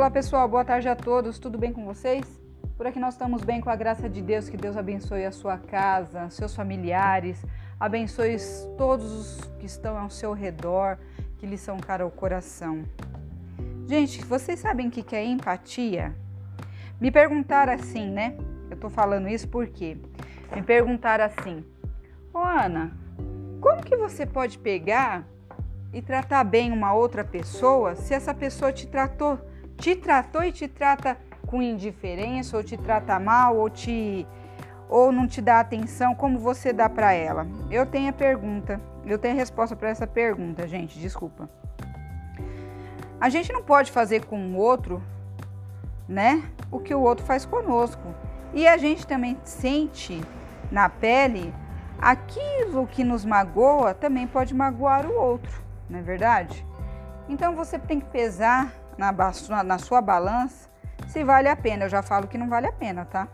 Olá pessoal, boa tarde a todos, tudo bem com vocês? Por aqui nós estamos bem com a graça de Deus, que Deus abençoe a sua casa, seus familiares, abençoe todos os que estão ao seu redor, que lhes são cara ao coração. Gente, vocês sabem o que é empatia? Me perguntaram assim, né? Eu tô falando isso porque me perguntaram assim, ô Ana, como que você pode pegar e tratar bem uma outra pessoa se essa pessoa te tratou, te tratou e te trata com indiferença, ou te trata mal, ou te ou não te dá atenção, como você dá para ela? Eu tenho a pergunta, eu tenho a resposta para essa pergunta, gente, desculpa. A gente não pode fazer com o outro, né, o que o outro faz conosco. E a gente também sente na pele aquilo que nos magoa também pode magoar o outro não é verdade? Então você tem que pesar na, na sua balança se vale a pena. Eu já falo que não vale a pena, tá?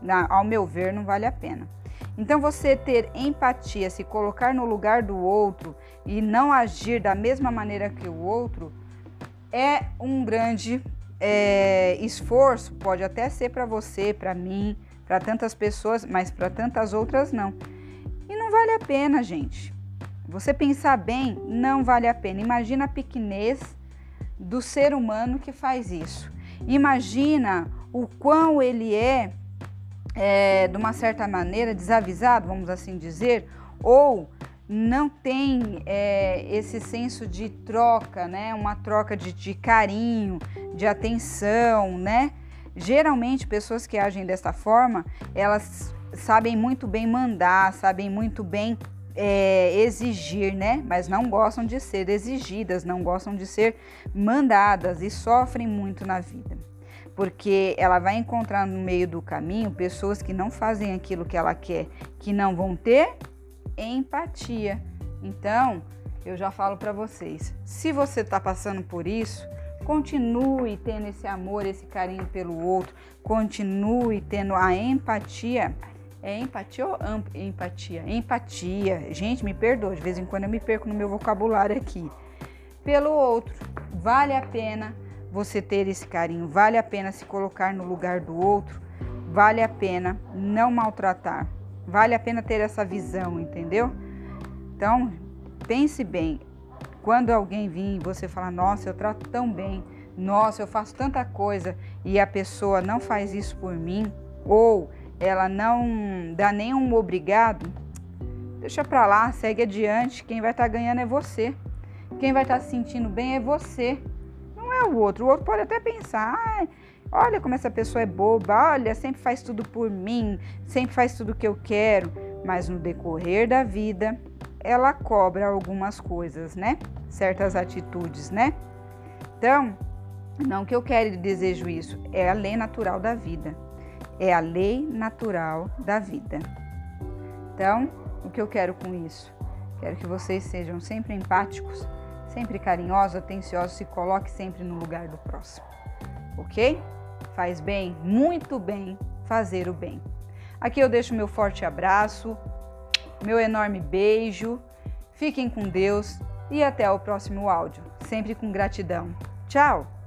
Na, ao meu ver, não vale a pena. Então você ter empatia, se colocar no lugar do outro e não agir da mesma maneira que o outro, é um grande é, esforço. Pode até ser para você, para mim, para tantas pessoas, mas para tantas outras não. E não vale a pena, gente. Você pensar bem não vale a pena. Imagina a pequenez do ser humano que faz isso. Imagina o quão ele é, é de uma certa maneira, desavisado, vamos assim dizer, ou não tem é, esse senso de troca, né? Uma troca de, de carinho, de atenção, né? Geralmente, pessoas que agem dessa forma, elas sabem muito bem mandar, sabem muito bem é, exigir, né? Mas não gostam de ser exigidas, não gostam de ser mandadas e sofrem muito na vida. Porque ela vai encontrar no meio do caminho pessoas que não fazem aquilo que ela quer, que não vão ter empatia. Então, eu já falo para vocês: se você está passando por isso, continue tendo esse amor, esse carinho pelo outro, continue tendo a empatia é empatia ou empatia? Empatia. Gente, me perdoa, de vez em quando eu me perco no meu vocabulário aqui. Pelo outro, vale a pena você ter esse carinho, vale a pena se colocar no lugar do outro, vale a pena não maltratar, vale a pena ter essa visão, entendeu? Então, pense bem. Quando alguém vir e você falar, nossa, eu trato tão bem, nossa, eu faço tanta coisa e a pessoa não faz isso por mim, ou ela não dá nenhum obrigado, deixa para lá, segue adiante. Quem vai estar tá ganhando é você. Quem vai estar tá se sentindo bem é você, não é o outro. O outro pode até pensar, ah, olha como essa pessoa é boba, olha, sempre faz tudo por mim, sempre faz tudo que eu quero. Mas no decorrer da vida, ela cobra algumas coisas, né? Certas atitudes, né? Então, não que eu quero e desejo isso, é a lei natural da vida é a lei natural da vida. Então, o que eu quero com isso? Quero que vocês sejam sempre empáticos, sempre carinhosos, atenciosos, se coloque sempre no lugar do próximo. Ok? Faz bem, muito bem, fazer o bem. Aqui eu deixo meu forte abraço, meu enorme beijo. Fiquem com Deus e até o próximo áudio. Sempre com gratidão. Tchau!